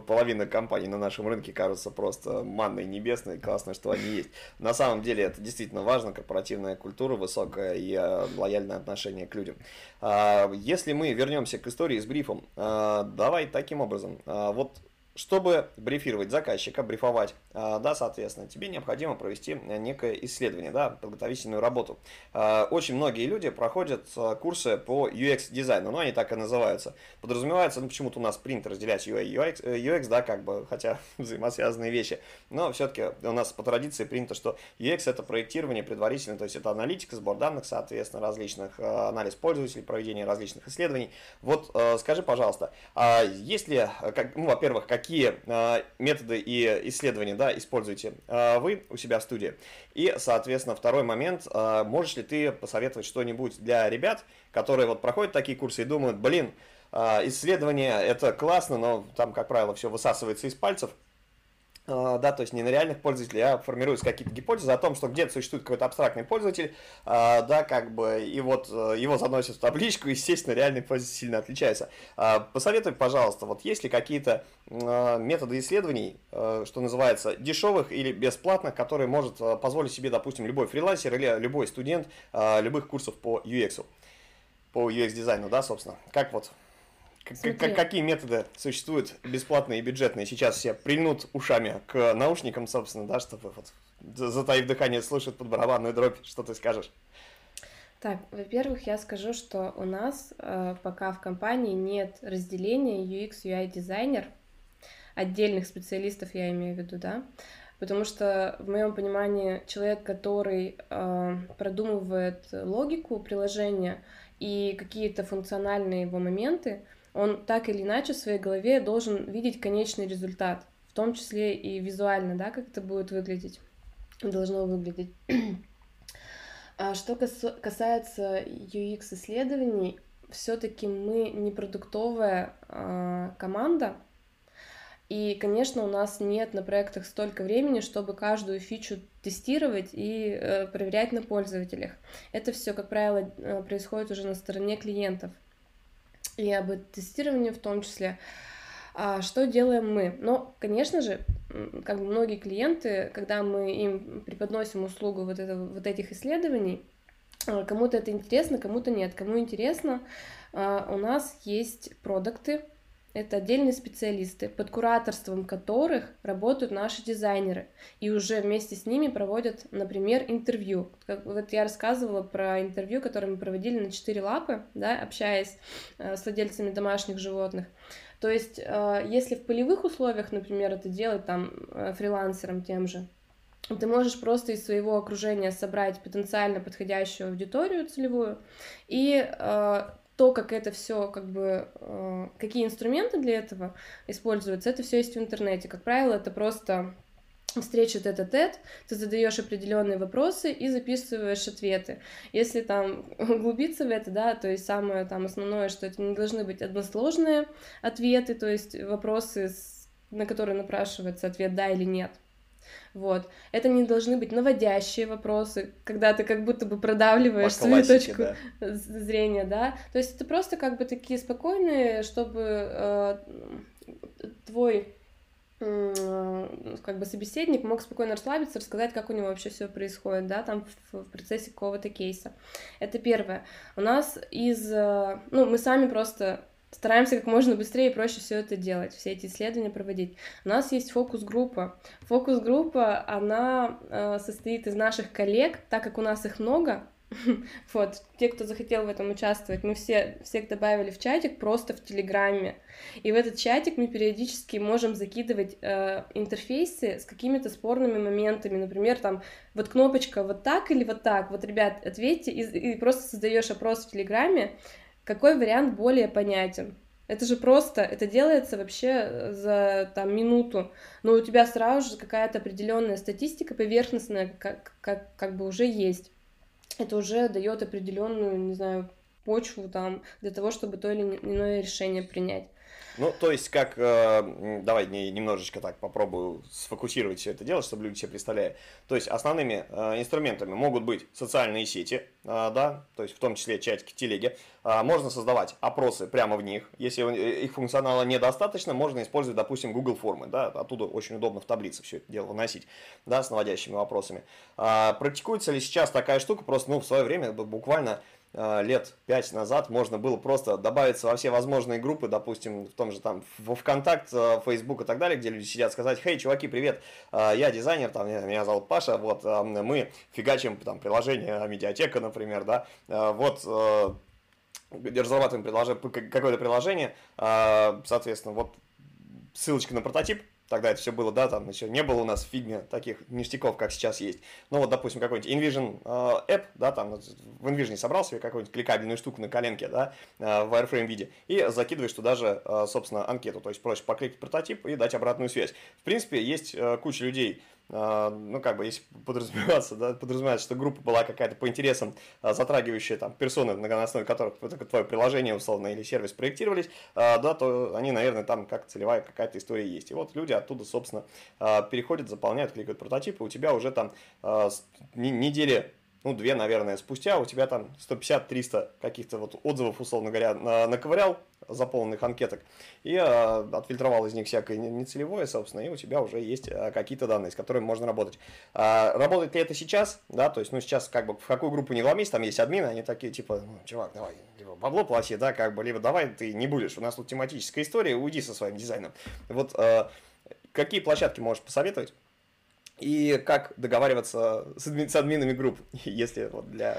половина компаний на нашем рынке кажется просто манной небесной, классно, что они есть. На самом деле это действительно важно, корпоративная культура высокая и а, лояльное отношение к людям. А, если мы вернемся к истории с брифом, а, давай таким образом. Вот чтобы брифировать заказчика, брифовать, а, да, соответственно, тебе необходимо провести некое исследование, да, подготовительную работу. А, очень многие люди проходят а, курсы по UX-дизайну, но они так и называются. Подразумевается, ну, почему-то у нас принято разделять UI, UX, UX, да, как бы, хотя взаимосвязанные вещи, но все-таки у нас по традиции принято, что UX это проектирование предварительно, то есть это аналитика, сбор данных, соответственно, различных, анализ пользователей, проведение различных исследований. Вот скажи, пожалуйста, есть ли, ну, во-первых, как какие а, методы и исследования да, используете а, вы у себя в студии. И, соответственно, второй момент, а, можешь ли ты посоветовать что-нибудь для ребят, которые вот проходят такие курсы и думают, блин, исследование это классно, но там, как правило, все высасывается из пальцев, да, то есть не на реальных пользователей, а формируются какие-то гипотезы о том, что где-то существует какой-то абстрактный пользователь, а, да, как бы, и вот э, его заносят в табличку, естественно, реальный пользователь сильно отличается. А, посоветуй, пожалуйста, вот есть ли какие-то методы исследований, что называется, дешевых или бесплатных, которые может позволить себе, допустим, любой фрилансер или любой студент любых курсов по UX, по UX-дизайну, да, собственно, как вот Какие методы существуют бесплатные и бюджетные? Сейчас все прильнут ушами к наушникам, собственно, да, чтобы вот затаив дыхание слушать под барабанную дробь. Что ты скажешь? Так, во-первых, я скажу, что у нас э, пока в компании нет разделения UX, UI дизайнер, отдельных специалистов я имею в виду, да, потому что в моем понимании человек, который э, продумывает логику приложения и какие-то функциональные его моменты, он так или иначе в своей голове должен видеть конечный результат, в том числе и визуально, да, как это будет выглядеть, должно выглядеть. А что касается UX-исследований, все-таки мы не продуктовая э, команда, и, конечно, у нас нет на проектах столько времени, чтобы каждую фичу тестировать и э, проверять на пользователях. Это все, как правило, э, происходит уже на стороне клиентов и об тестировании в том числе. А что делаем мы? Ну, конечно же, как многие клиенты, когда мы им преподносим услугу вот, это, вот этих исследований, а, кому-то это интересно, кому-то нет. Кому интересно, а, у нас есть продукты, это отдельные специалисты, под кураторством которых работают наши дизайнеры. И уже вместе с ними проводят, например, интервью. Как, вот я рассказывала про интервью, которое мы проводили на четыре лапы, да, общаясь э, с владельцами домашних животных. То есть, э, если в полевых условиях, например, это делать там э, фрилансером тем же, ты можешь просто из своего окружения собрать потенциально подходящую аудиторию целевую и то, как это все, как бы, э, какие инструменты для этого используются, это все есть в интернете. Как правило, это просто встреча тет-а-тет, ты задаешь определенные вопросы и записываешь ответы. Если там углубиться в это, да, то есть самое там основное, что это не должны быть односложные ответы, то есть вопросы, на которые напрашивается ответ да или нет. Вот. Это не должны быть наводящие вопросы, когда ты как будто бы продавливаешь По свою точку да. зрения, да. То есть это просто как бы такие спокойные, чтобы э, твой как бы собеседник мог спокойно расслабиться, рассказать, как у него вообще все происходит, да, там в, в процессе какого-то кейса. Это первое. У нас из, э, ну, мы сами просто стараемся как можно быстрее и проще все это делать, все эти исследования проводить. У нас есть фокус-группа. Фокус-группа, она э, состоит из наших коллег, так как у нас их много, вот, те, кто захотел в этом участвовать, мы все, всех добавили в чатик просто в Телеграме. И в этот чатик мы периодически можем закидывать э, интерфейсы с какими-то спорными моментами. Например, там, вот кнопочка вот так или вот так. Вот, ребят, ответьте, и, и просто создаешь опрос в Телеграме, какой вариант более понятен. Это же просто, это делается вообще э, за там минуту, но у тебя сразу же какая-то определенная статистика поверхностная, как, как, как бы уже есть. Это уже дает определенную, не знаю, почву там для того, чтобы то или иное решение принять. Ну, то есть, как, э, давай не, немножечко так попробую сфокусировать все это дело, чтобы люди себе представляли. То есть, основными э, инструментами могут быть социальные сети, э, да, то есть, в том числе чатики, телеги. Э, можно создавать опросы прямо в них. Если их функционала недостаточно, можно использовать, допустим, Google формы, да, оттуда очень удобно в таблице все это дело выносить, да, с наводящими вопросами. Э, практикуется ли сейчас такая штука? Просто, ну, в свое время буквально Э, лет пять назад можно было просто добавиться во все возможные группы, допустим, в том же там во ВКонтакт, э, Facebook и так далее, где люди сидят, сказать, хей, чуваки, привет, э, я дизайнер, там, меня зовут Паша, вот, мы фигачим там приложение Медиатека, например, да, вот, разрабатываем какое-то приложение, соответственно, вот ссылочка на прототип, тогда это все было, да, там еще не было у нас в фигме таких ништяков, как сейчас есть. Ну вот, допустим, какой-нибудь InVision э, App, да, там в InVision собрал себе какую-нибудь кликабельную штуку на коленке, да, э, в wireframe виде, и закидываешь туда же, э, собственно, анкету, то есть просишь покликать прототип и дать обратную связь. В принципе, есть э, куча людей, ну, как бы, если подразумеваться, да, подразумевается, что группа была какая-то по интересам, а, затрагивающая там персоны, на основе которых твое приложение, условно, или сервис проектировались, а, да, то они, наверное, там как целевая какая-то история есть. И вот люди оттуда, собственно, переходят, заполняют, кликают прототипы, у тебя уже там недели ну, две, наверное, спустя у тебя там 150-300 каких-то вот отзывов, условно говоря, наковырял, заполненных анкеток, и э, отфильтровал из них всякое нецелевое, собственно, и у тебя уже есть э, какие-то данные, с которыми можно работать. А, работает ли это сейчас? Да, то есть, ну, сейчас как бы в какую группу не вломись, там есть админы, они такие, типа, ну, чувак, давай, либо бабло плати, да, как бы, либо давай ты не будешь, у нас тут тематическая история, уйди со своим дизайном. Вот э, какие площадки можешь посоветовать? И как договариваться с, адми- с админами групп, если вот для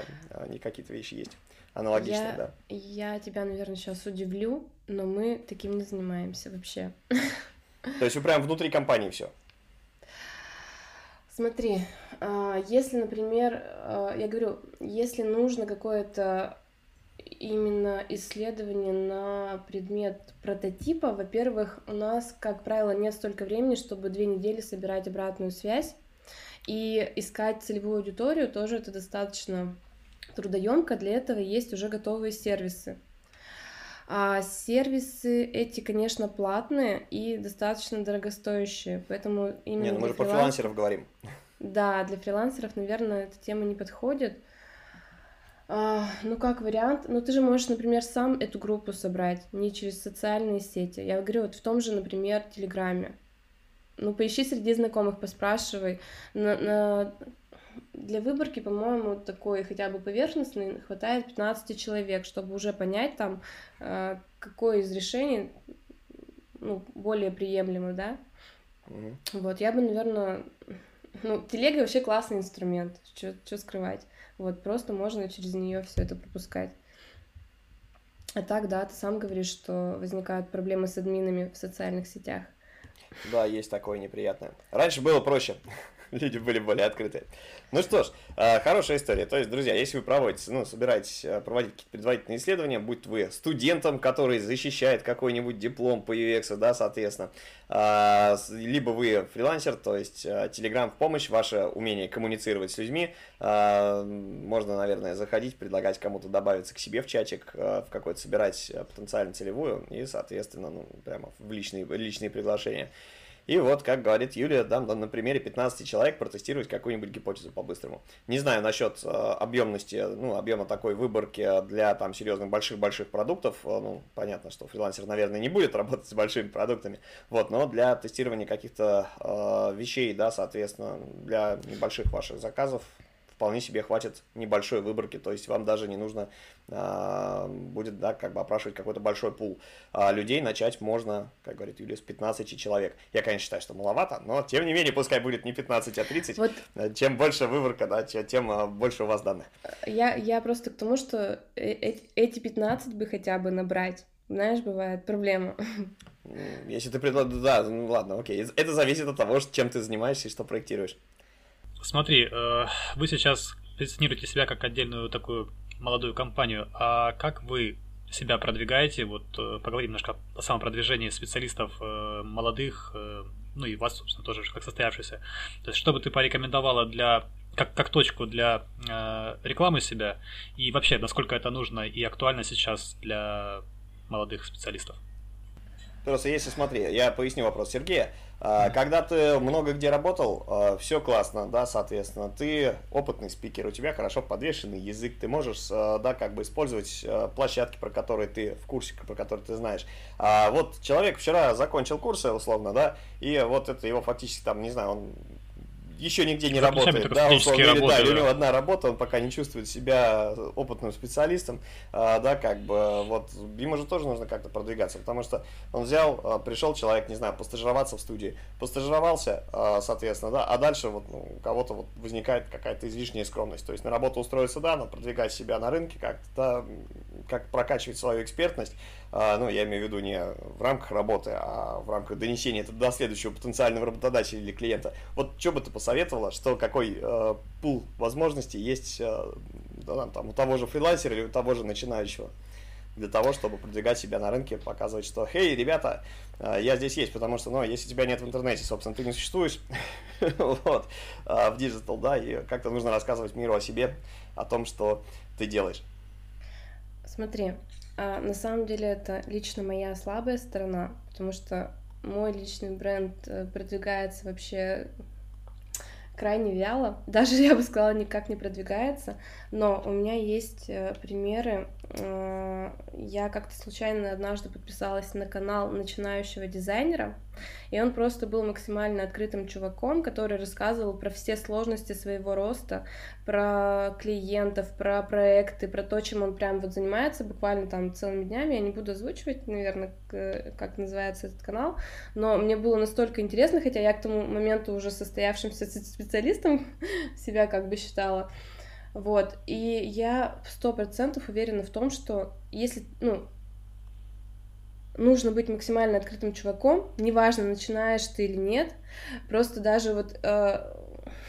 них какие-то вещи есть аналогичные, я, да. Я тебя, наверное, сейчас удивлю, но мы таким не занимаемся вообще. То есть вы прям внутри компании все. Смотри, а, если, например, а, я говорю, если нужно какое-то именно исследование на предмет прототипа, во-первых, у нас, как правило, нет столько времени, чтобы две недели собирать обратную связь, и искать целевую аудиторию тоже это достаточно трудоемко, для этого есть уже готовые сервисы. А сервисы эти, конечно, платные и достаточно дорогостоящие, поэтому именно... Не, ну мы же фриланс... про фрилансеров говорим. Да, для фрилансеров, наверное, эта тема не подходит. А, ну, как вариант, ну, ты же можешь, например, сам эту группу собрать, не через социальные сети. Я говорю, вот в том же, например, Телеграме. Ну, поищи среди знакомых, поспрашивай. На, на... Для выборки, по-моему, такой хотя бы поверхностный хватает 15 человек, чтобы уже понять там, а, какое из решений ну, более приемлемо, да? Mm-hmm. Вот, я бы, наверное... Ну, телега вообще классный инструмент, что скрывать. Вот, просто можно через нее все это пропускать. А так, да, ты сам говоришь, что возникают проблемы с админами в социальных сетях. Да, есть такое неприятное. Раньше было проще. люди были более открыты. Ну что ж, э, хорошая история. То есть, друзья, если вы проводите, ну, собираетесь э, проводить какие-то предварительные исследования, будь вы студентом, который защищает какой-нибудь диплом по UX, да, соответственно, а, либо вы фрилансер, то есть э, Telegram в помощь, ваше умение коммуницировать с людьми, можно, наверное, заходить, предлагать кому-то добавиться к себе в чатик, в какой-то собирать потенциально целевую и, соответственно, ну, прямо в личные, личные приглашения. И вот, как говорит Юлия, да, на примере 15 человек протестировать какую-нибудь гипотезу по-быстрому. Не знаю насчет э, объемности, ну, объема такой выборки для там серьезных больших-больших продуктов. Э, ну, понятно, что фрилансер, наверное, не будет работать с большими продуктами. Вот, но для тестирования каких-то э, вещей, да, соответственно, для небольших ваших заказов вполне себе хватит небольшой выборки, то есть вам даже не нужно а, будет, да, как бы опрашивать какой-то большой пул а людей, начать можно, как говорит Юлия, с 15 человек. Я, конечно, считаю, что маловато, но тем не менее, пускай будет не 15, а 30. Вот. Чем больше выборка, да, тем а, больше у вас данных. Я, я просто к тому, что э, эти 15 бы хотя бы набрать. Знаешь, бывает проблема. Если ты предлагаешь, да, ну ладно, окей. Это зависит от того, чем ты занимаешься и что проектируешь. Смотри, э, вы сейчас позиционируете себя как отдельную такую молодую компанию, а как вы себя продвигаете? Вот э, поговорим немножко о самопродвижении специалистов э, молодых, ну и вас, собственно, тоже как состоявшихся. То есть, что бы ты порекомендовала для как, как точку для э, рекламы себя и вообще, насколько это нужно и актуально сейчас для молодых специалистов? Просто если смотри, я поясню вопрос Сергея. А, когда ты много где работал, а, все классно, да, соответственно, ты опытный спикер, у тебя хорошо подвешенный язык, ты можешь, а, да, как бы использовать площадки, про которые ты в курсе, про которые ты знаешь. А вот человек вчера закончил курсы, условно, да, и вот это его фактически там, не знаю, он еще нигде не работает. Да, он, или, работы, да, да. у него одна работа, он пока не чувствует себя опытным специалистом, а, да, как бы, вот, ему же тоже нужно как-то продвигаться, потому что он взял, а, пришел человек, не знаю, постажироваться в студии, постажировался, а, соответственно, да, а дальше вот ну, у кого-то вот возникает какая-то излишняя скромность, то есть на работу устроиться, да, но продвигать себя на рынке как-то, да, как прокачивать свою экспертность, ну, я имею в виду не в рамках работы, а в рамках донесения это до следующего потенциального работодателя или клиента. Вот что бы ты посоветовала, что какой э, пул возможностей есть э, да, там, у того же фрилансера или у того же начинающего? для того, чтобы продвигать себя на рынке, показывать, что, хей, ребята, э, я здесь есть, потому что, ну, если тебя нет в интернете, собственно, ты не существуешь, вот, а в digital, да, и как-то нужно рассказывать миру о себе, о том, что ты делаешь. Смотри, а на самом деле это лично моя слабая сторона, потому что мой личный бренд э, продвигается вообще крайне вяло, даже я бы сказала, никак не продвигается, но у меня есть э, примеры. Э, я как-то случайно однажды подписалась на канал начинающего дизайнера, и он просто был максимально открытым чуваком, который рассказывал про все сложности своего роста, про клиентов, про проекты, про то, чем он прям вот занимается буквально там целыми днями. Я не буду озвучивать, наверное, как называется этот канал, но мне было настолько интересно, хотя я к тому моменту уже состоявшимся специалистом себя как бы считала. Вот, и я сто процентов уверена в том, что если, ну, нужно быть максимально открытым чуваком, неважно, начинаешь ты или нет, просто даже вот э,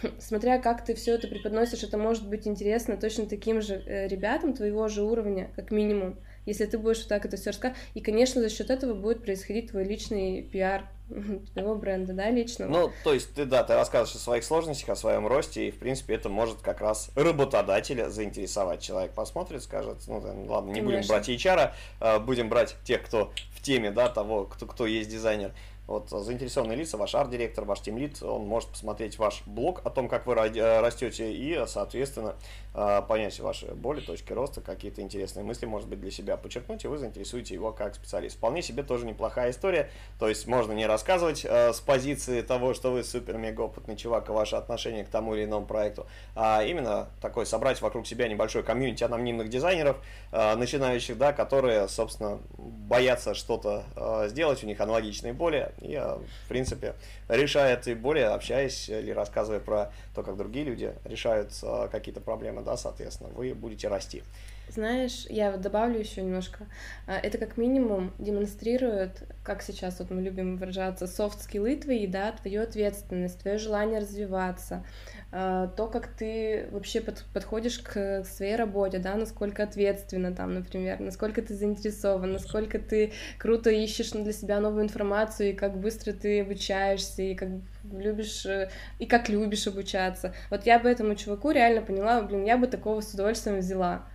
смотря как ты все это преподносишь, это может быть интересно точно таким же э, ребятам твоего же уровня, как минимум если ты будешь вот так это все рассказывать. И, конечно, за счет этого будет происходить твой личный пиар твоего бренда, да, лично. Ну, то есть ты, да, ты рассказываешь о своих сложностях, о своем росте, и, в принципе, это может как раз работодателя заинтересовать. Человек посмотрит, скажет, ну, ладно, не Конечно. будем брать HR, а будем брать тех, кто в теме, да, того, кто, кто есть дизайнер. Вот заинтересованные лица, ваш арт-директор, ваш тимлит, он может посмотреть ваш блог о том, как вы э, растете, и, соответственно, э, понять ваши боли, точки роста, какие-то интересные мысли, может быть, для себя подчеркнуть, и вы заинтересуете его как специалист. Вполне себе тоже неплохая история, то есть можно не рассказывать э, с позиции того, что вы супер-мега опытный чувак и ваше отношение к тому или иному проекту, а именно такой собрать вокруг себя небольшой комьюнити анонимных дизайнеров, начинающих, да, которые, собственно, боятся что-то сделать, у них аналогичные боли, и, в принципе, решая эти боли, общаясь или рассказывая про то, как другие люди решают какие-то проблемы, да, соответственно, вы будете расти. Знаешь, я вот добавлю еще немножко. А, это как минимум демонстрирует, как сейчас вот мы любим выражаться, софт-скиллы твои, да, твою ответственность, твое желание развиваться, то, как ты вообще под, подходишь к своей работе, да, насколько ответственно там, например, насколько ты заинтересован, насколько ты круто ищешь для себя новую информацию, и как быстро ты обучаешься, и как любишь, э, и как любишь обучаться. Вот я бы этому чуваку реально поняла, блин, я бы такого с удовольствием взяла.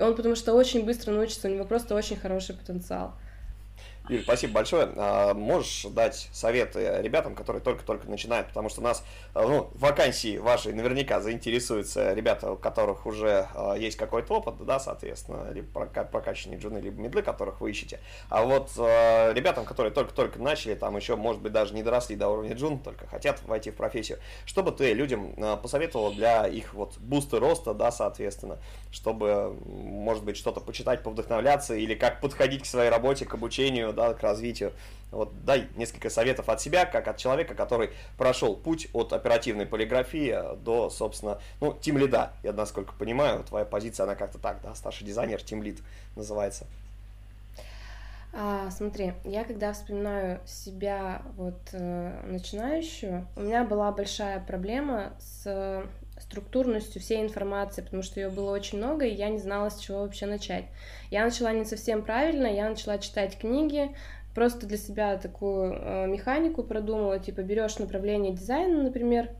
Он потому что очень быстро научится, у него просто очень хороший потенциал. Юль, спасибо большое. А, можешь дать советы ребятам, которые только-только начинают, потому что нас, а, ну, вакансии вашей наверняка заинтересуются ребята, у которых уже а, есть какой-то опыт, да, соответственно, либо прокачанные джуны, либо медлы, которых вы ищете. А вот ребятам, которые только-только начали, там еще, может быть, даже не доросли до уровня джун, только хотят войти в профессию, что бы ты людям посоветовал для их вот буста роста, да, соответственно, чтобы, может быть, что-то почитать, повдохновляться, или как подходить к своей работе, к обучению, да, к развитию. Вот дай несколько советов от себя, как от человека, который прошел путь от оперативной полиграфии до, собственно, ну, тим лида. Я, насколько понимаю, твоя позиция, она как-то так, да, старший дизайнер, тим лид называется. А, смотри, я когда вспоминаю себя вот э, начинающую, у меня была большая проблема с структурностью всей информации, потому что ее было очень много, и я не знала, с чего вообще начать. Я начала не совсем правильно, я начала читать книги, просто для себя такую э, механику продумала, типа берешь направление дизайна, например,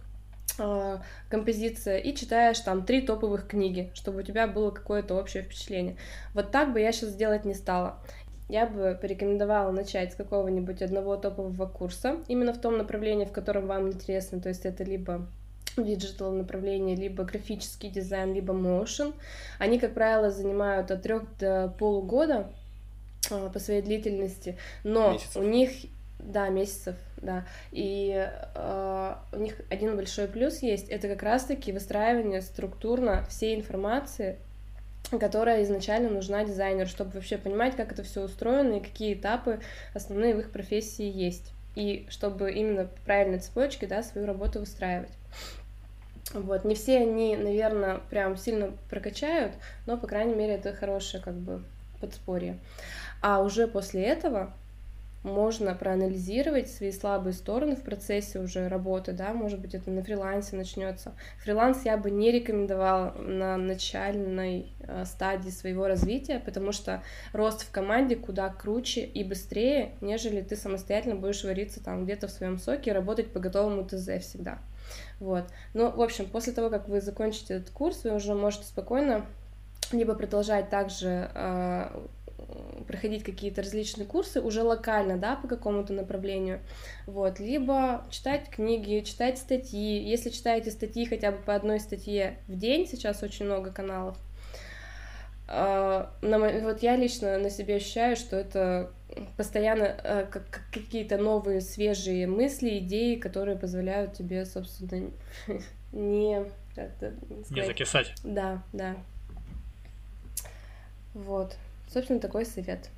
э, композиция, и читаешь там три топовых книги, чтобы у тебя было какое-то общее впечатление. Вот так бы я сейчас сделать не стала. Я бы порекомендовала начать с какого-нибудь одного топового курса, именно в том направлении, в котором вам интересно, то есть это либо digital направление, либо графический дизайн, либо motion. Они, как правило, занимают от трех до полугода а, по своей длительности, но месяцев. у них да, месяцев, да. И э, у них один большой плюс есть, это как раз-таки выстраивание структурно всей информации, которая изначально нужна дизайнеру, чтобы вообще понимать, как это все устроено и какие этапы основные в их профессии есть. И чтобы именно по правильной цепочке, да, свою работу выстраивать. Вот, не все они, наверное, прям сильно прокачают, но, по крайней мере, это хорошее как бы подспорье. А уже после этого можно проанализировать свои слабые стороны в процессе уже работы, да, может быть, это на фрилансе начнется. Фриланс я бы не рекомендовала на начальной э, стадии своего развития, потому что рост в команде куда круче и быстрее, нежели ты самостоятельно будешь вариться там где-то в своем соке и работать по готовому ТЗ всегда. Вот. Ну, в общем, после того, как вы закончите этот курс, вы уже можете спокойно либо продолжать также э, проходить какие-то различные курсы уже локально, да, по какому-то направлению, вот, либо читать книги, читать статьи, если читаете статьи хотя бы по одной статье в день, сейчас очень много каналов, а, вот я лично на себе ощущаю, что это постоянно э, как какие-то новые свежие мысли, идеи, которые позволяют тебе, собственно, не не закисать. Да, да. Вот. Собственно, такой совет.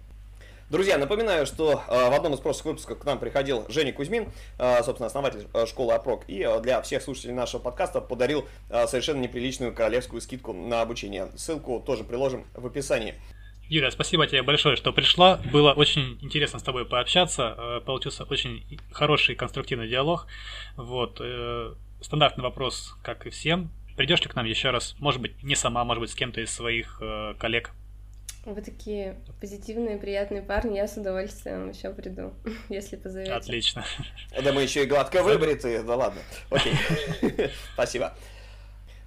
Друзья, напоминаю, что э, в одном из прошлых выпусков к нам приходил Женя Кузьмин, э, собственно, основатель школы ОПРОК, и для всех слушателей нашего подкаста подарил совершенно неприличную королевскую скидку на обучение. Ссылку тоже приложим в описании. Юля, спасибо тебе большое, что пришла. Было очень интересно с тобой пообщаться. Э, получился очень хороший конструктивный диалог. Вот. Э, стандартный вопрос, как и всем. Придешь ли к нам еще раз? Может быть, не сама, может быть, с кем-то из своих э, коллег? Вы такие позитивные, приятные парни, я с удовольствием еще приду, если позовете. Отлично. Да мы еще и гладко выбриты, да ладно. Окей, спасибо.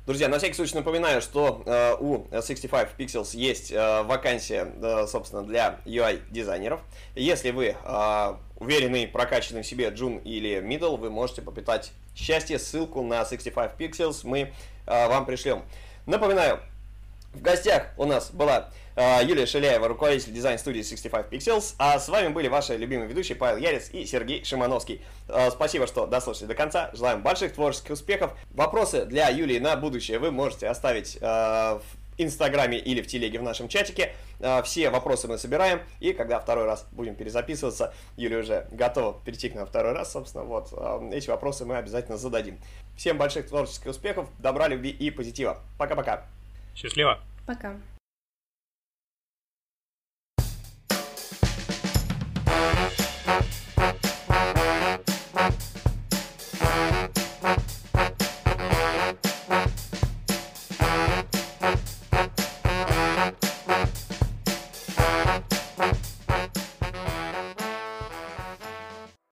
Друзья, на всякий случай напоминаю, что э, у 65 Pixels есть э, вакансия, э, собственно, для UI-дизайнеров. Если вы э, уверенный, прокачанный в себе джун или middle, вы можете попытать счастье. Ссылку на 65 Pixels мы э, вам пришлем. Напоминаю, в гостях у нас была э, Юлия Шеляева, руководитель дизайн-студии 65 Pixels, а с вами были ваши любимые ведущие Павел Ярец и Сергей Шимановский. Э, спасибо, что дослушали до конца. Желаем больших творческих успехов. Вопросы для Юлии на будущее вы можете оставить э, в Инстаграме или в Телеге в нашем чатике. Все вопросы мы собираем, и когда второй раз будем перезаписываться, Юлия уже готова перейти к нам второй раз, собственно, вот, эти вопросы мы обязательно зададим. Всем больших творческих успехов, добра, любви и позитива. Пока-пока. Счастливо. Пока.